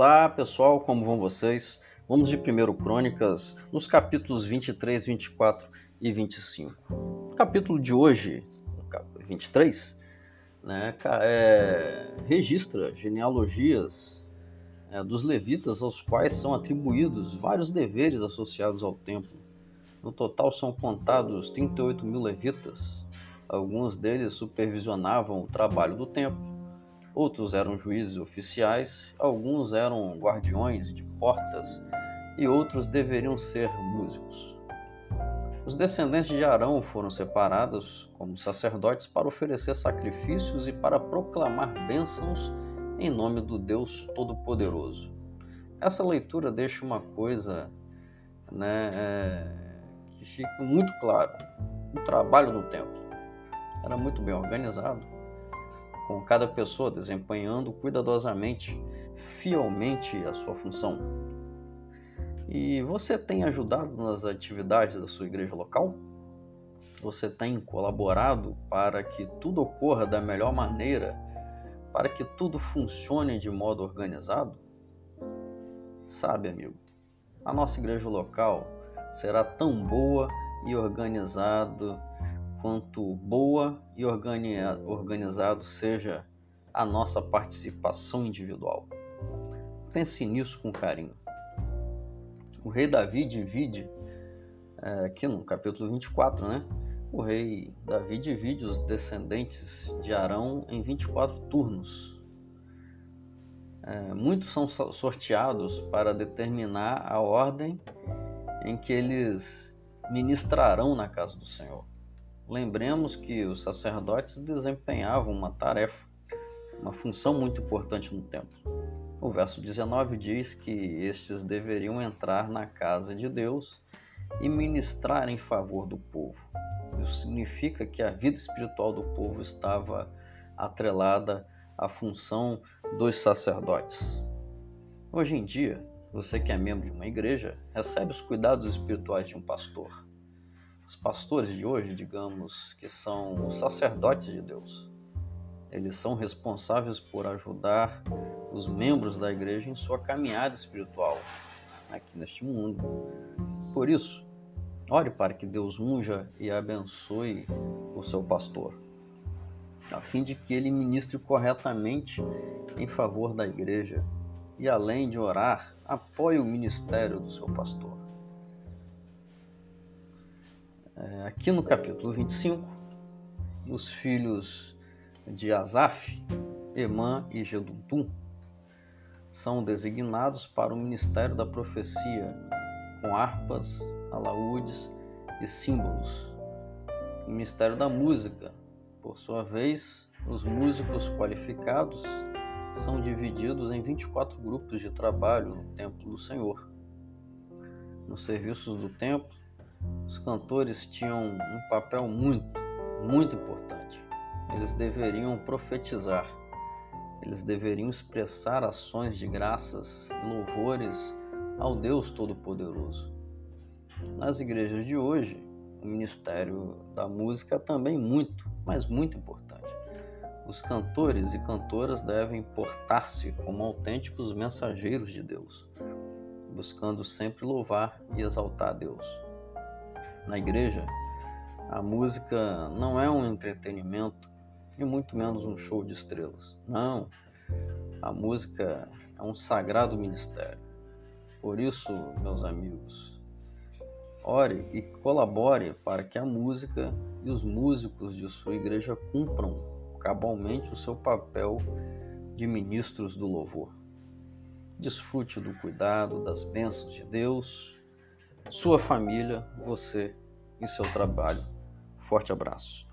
Olá pessoal, como vão vocês? Vamos de 1 Crônicas nos capítulos 23, 24 e 25. O capítulo de hoje, 23, né, é, registra genealogias é, dos levitas aos quais são atribuídos vários deveres associados ao templo. No total são contados 38 mil levitas. Alguns deles supervisionavam o trabalho do templo outros eram juízes oficiais, alguns eram guardiões de portas e outros deveriam ser músicos. Os descendentes de Arão foram separados como sacerdotes para oferecer sacrifícios e para proclamar bênçãos em nome do Deus Todo-Poderoso. Essa leitura deixa uma coisa né, é, que fica muito claro: o trabalho no templo era muito bem organizado, com cada pessoa desempenhando cuidadosamente, fielmente a sua função. E você tem ajudado nas atividades da sua igreja local? Você tem colaborado para que tudo ocorra da melhor maneira, para que tudo funcione de modo organizado? Sabe, amigo, a nossa igreja local será tão boa e organizada quanto boa e organizado seja a nossa participação individual. Pense nisso com carinho. O rei Davi divide, é, aqui no capítulo 24, né? O rei Davi divide os descendentes de Arão em 24 turnos. É, muitos são sorteados para determinar a ordem em que eles ministrarão na casa do Senhor. Lembremos que os sacerdotes desempenhavam uma tarefa, uma função muito importante no templo. O verso 19 diz que estes deveriam entrar na casa de Deus e ministrar em favor do povo. Isso significa que a vida espiritual do povo estava atrelada à função dos sacerdotes. Hoje em dia, você que é membro de uma igreja recebe os cuidados espirituais de um pastor. Os pastores de hoje, digamos, que são os sacerdotes de Deus, eles são responsáveis por ajudar os membros da igreja em sua caminhada espiritual aqui neste mundo. Por isso, ore para que Deus unja e abençoe o seu pastor, a fim de que ele ministre corretamente em favor da igreja e, além de orar, apoie o ministério do seu pastor. É, aqui no capítulo 25, os filhos de Asaf, Emã e Geduntum são designados para o ministério da profecia, com harpas, alaúdes e símbolos. O ministério da música, por sua vez, os músicos qualificados são divididos em 24 grupos de trabalho no templo do Senhor. Nos serviços do templo, os cantores tinham um papel muito, muito importante. Eles deveriam profetizar, eles deveriam expressar ações de graças e louvores ao Deus Todo-Poderoso. Nas igrejas de hoje, o ministério da música é também muito, mas muito importante. Os cantores e cantoras devem portar-se como autênticos mensageiros de Deus, buscando sempre louvar e exaltar Deus na igreja, a música não é um entretenimento e muito menos um show de estrelas. Não, a música é um sagrado ministério. Por isso, meus amigos, ore e colabore para que a música e os músicos de sua igreja cumpram cabalmente o seu papel de ministros do louvor. Desfrute do cuidado, das bênçãos de Deus sua família, você e seu trabalho. Forte abraço.